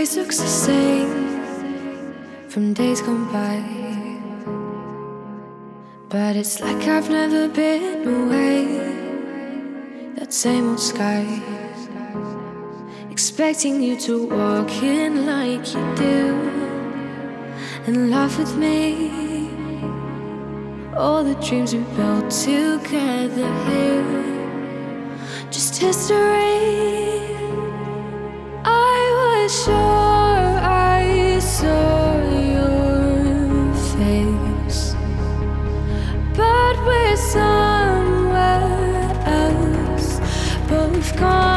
Place looks the same from days gone by. But it's like I've never been away. That same old sky. Expecting you to walk in like you do and laugh with me. All the dreams we built together here, just history. Somewhere else, both gone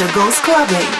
in Goes Clubbing.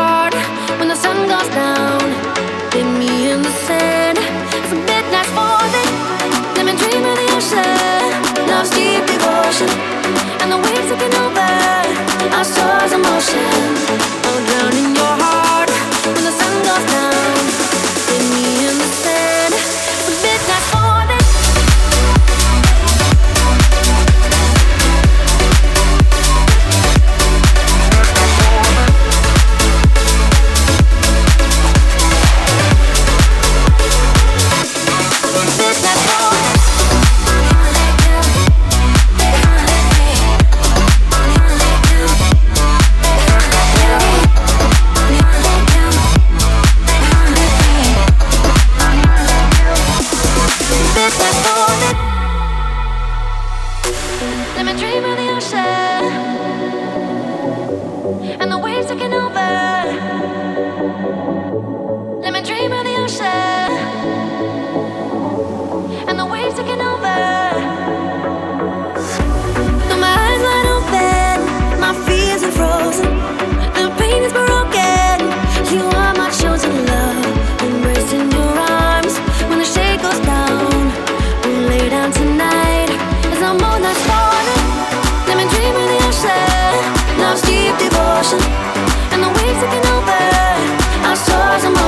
ocean, and the waves taking over. Our souls in motion.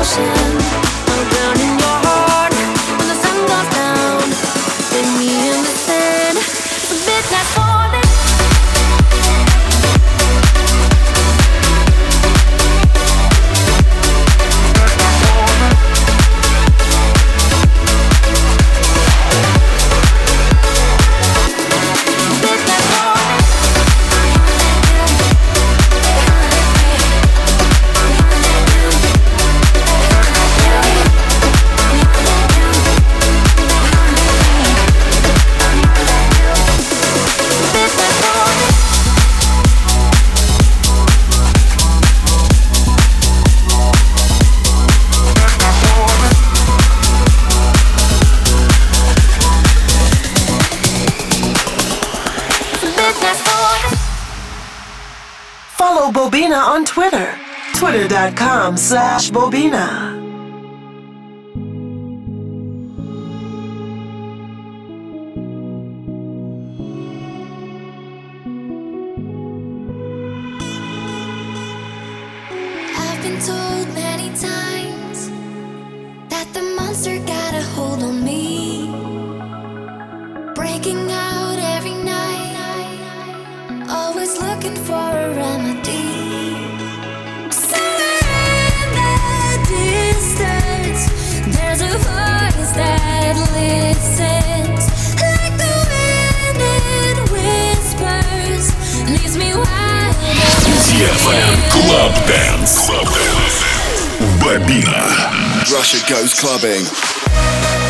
闪 Bobina. Slash goes clubbing.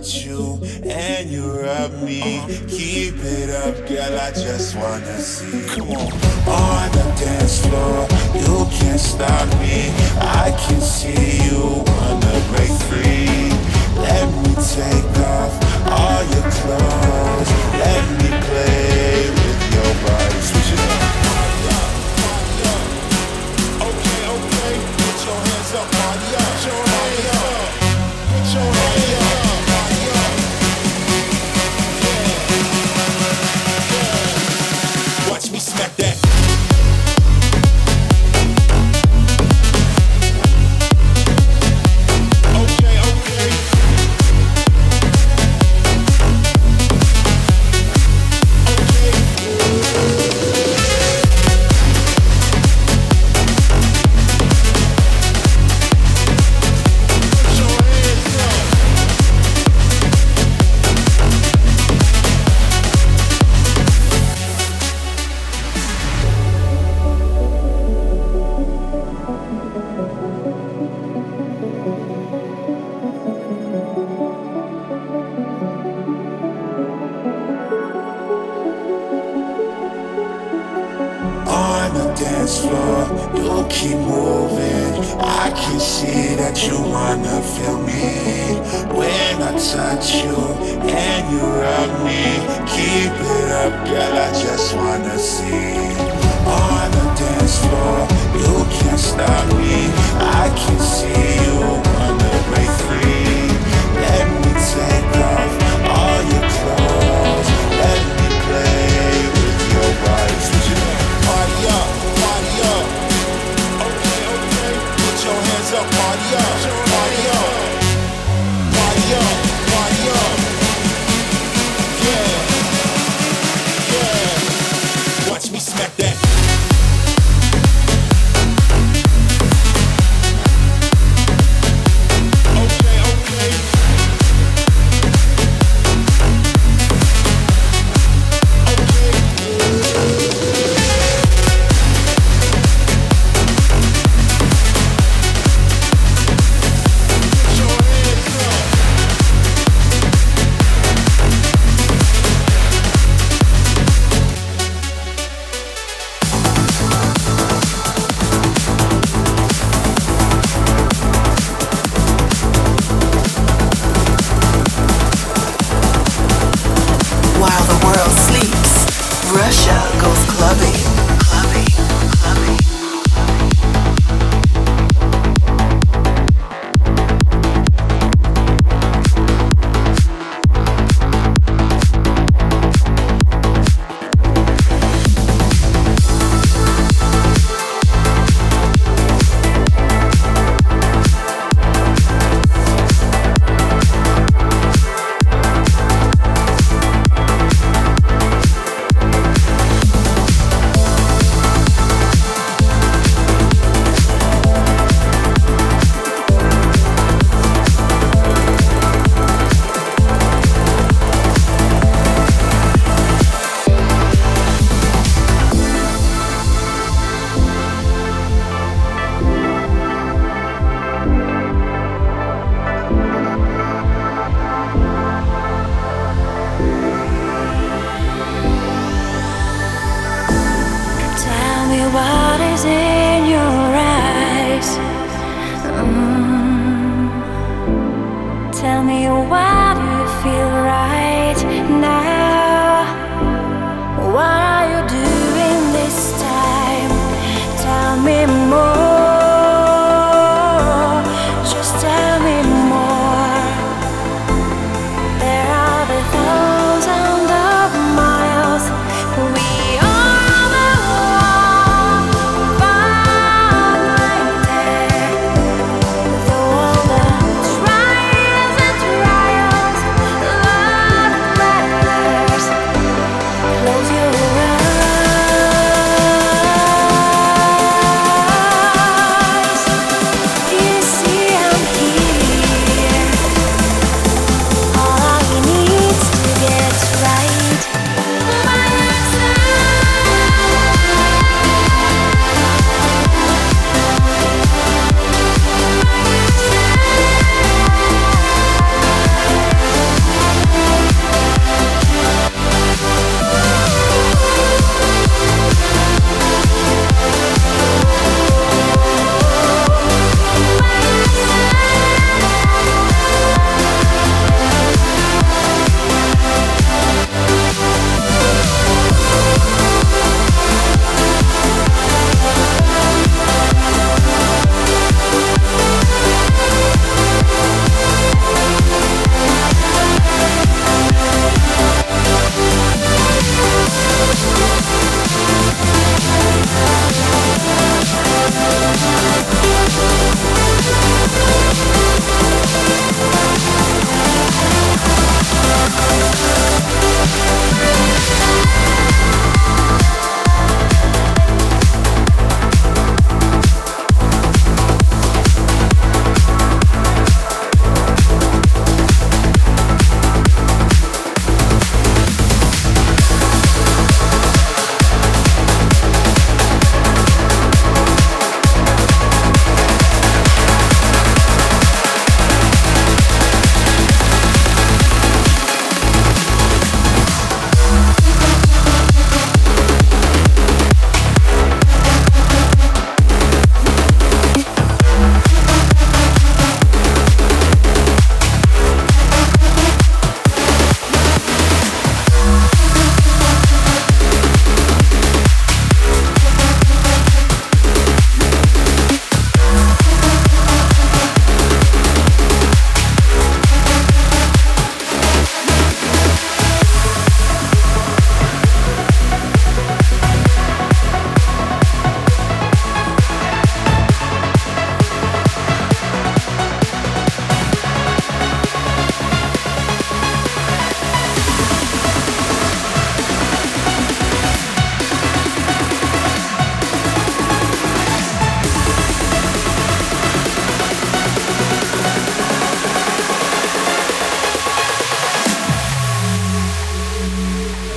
Touch you and you rub me. Keep it up, girl. I just wanna see. Come on. On the dance floor, you can't stop me. I can see you wanna break free. Let me take off all your clothes. Let me play with your body. Switch it up.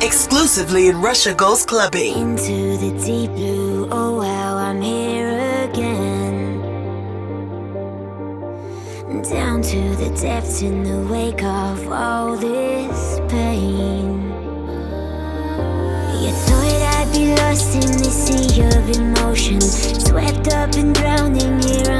Exclusively in Russia Goes Clubbing. Into the deep blue, oh wow, I'm here again. Down to the depths in the wake of all this pain. You thought I'd be lost in the sea of swept up and drowning here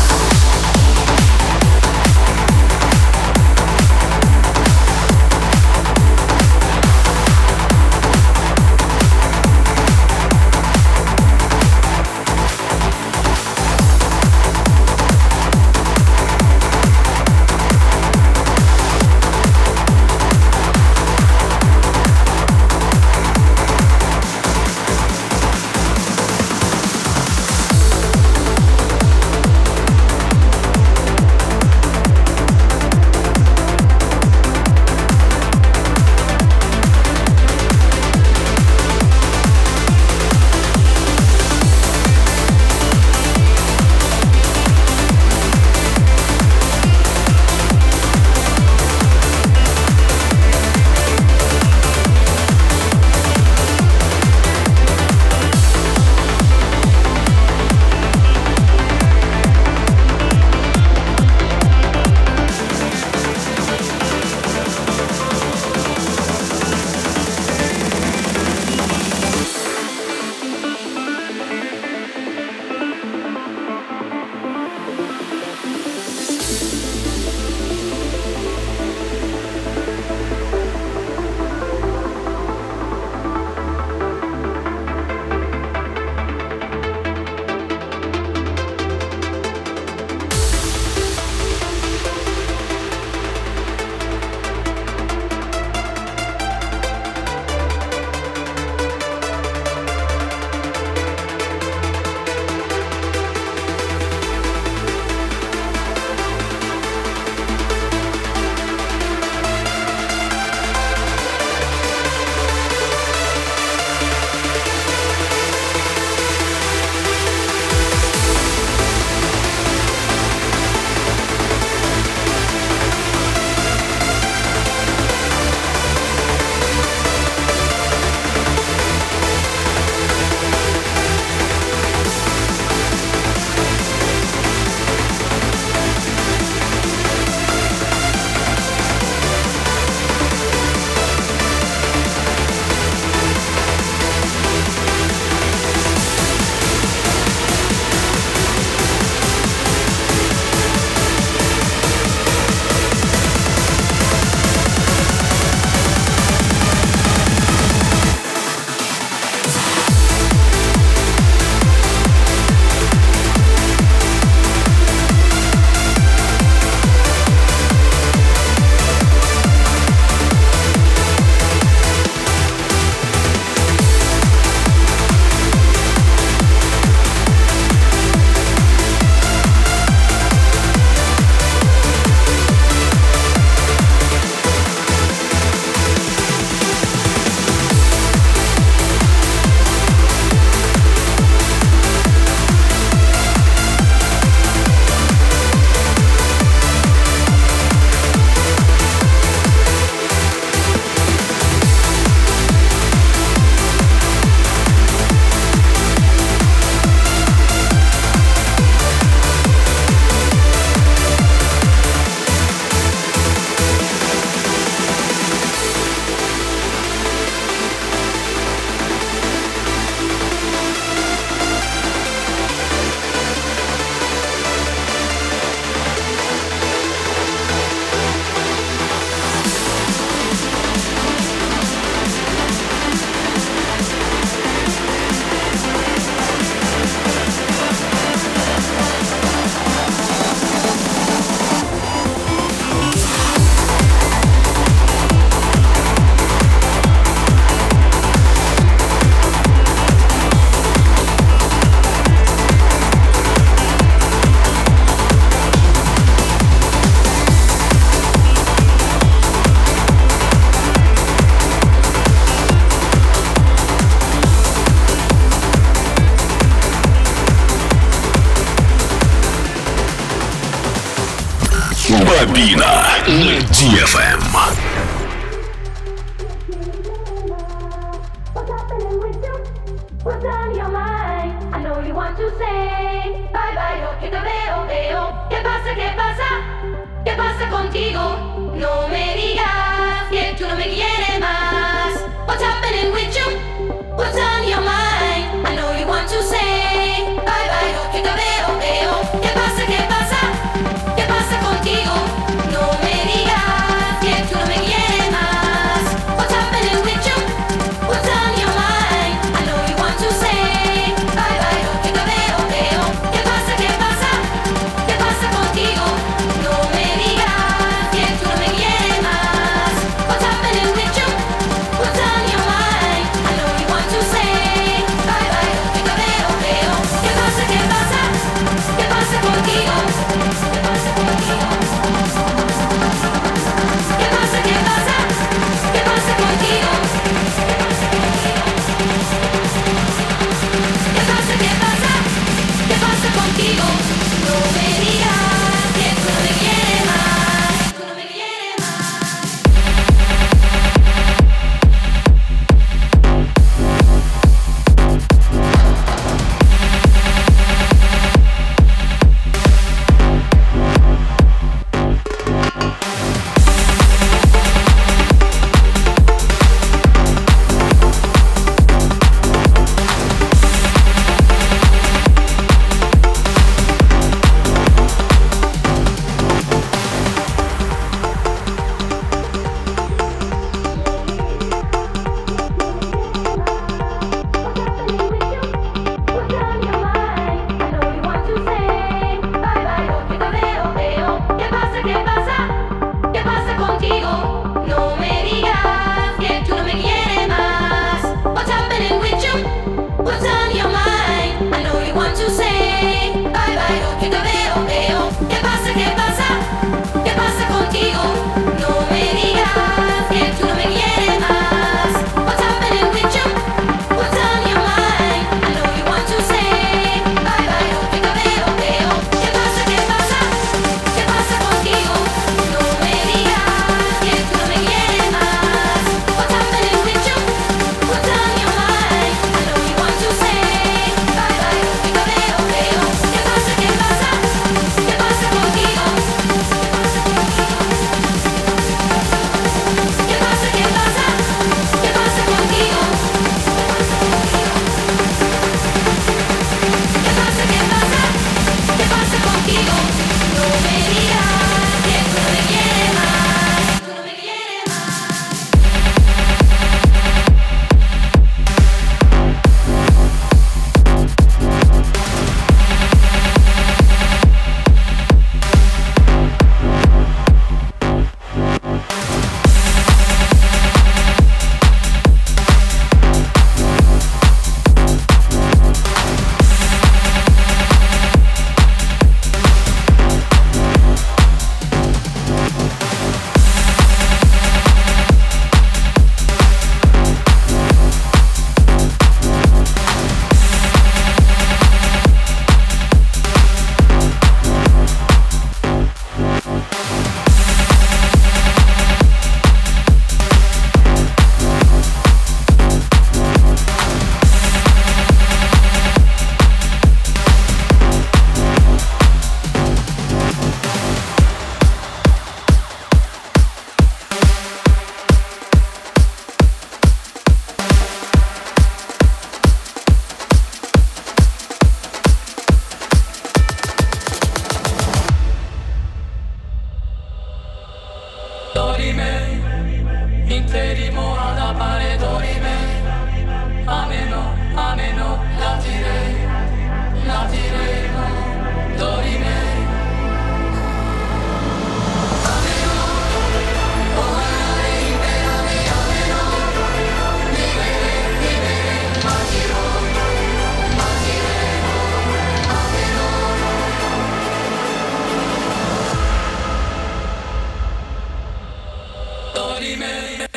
Amen.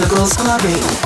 Russia clubbing.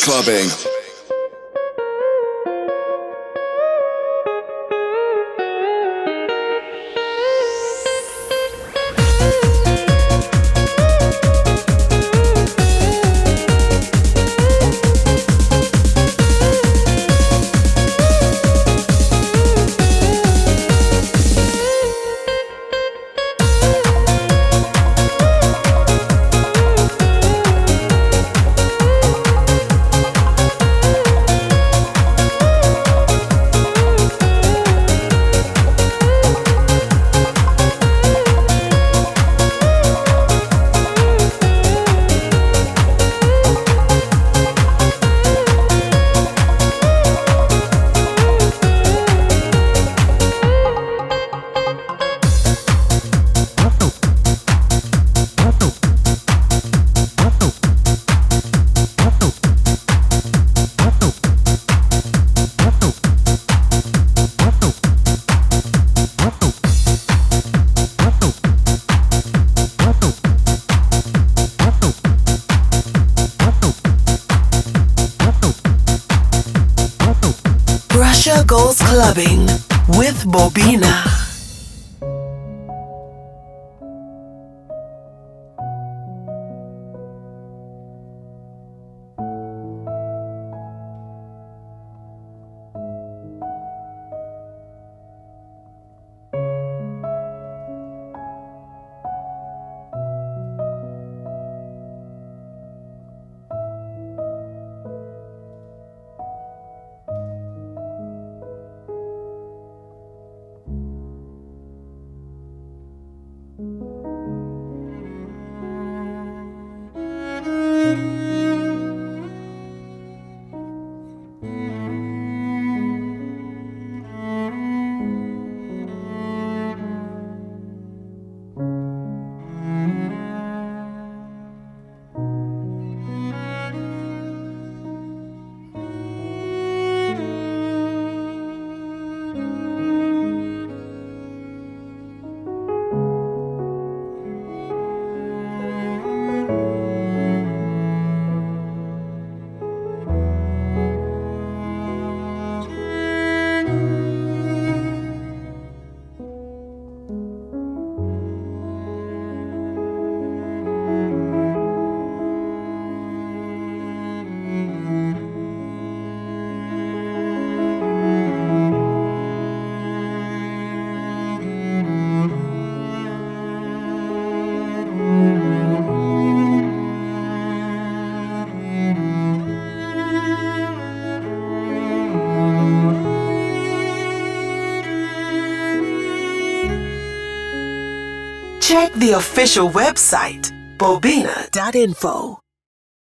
Clubbing. Bobina. Check the official website, bobina.info.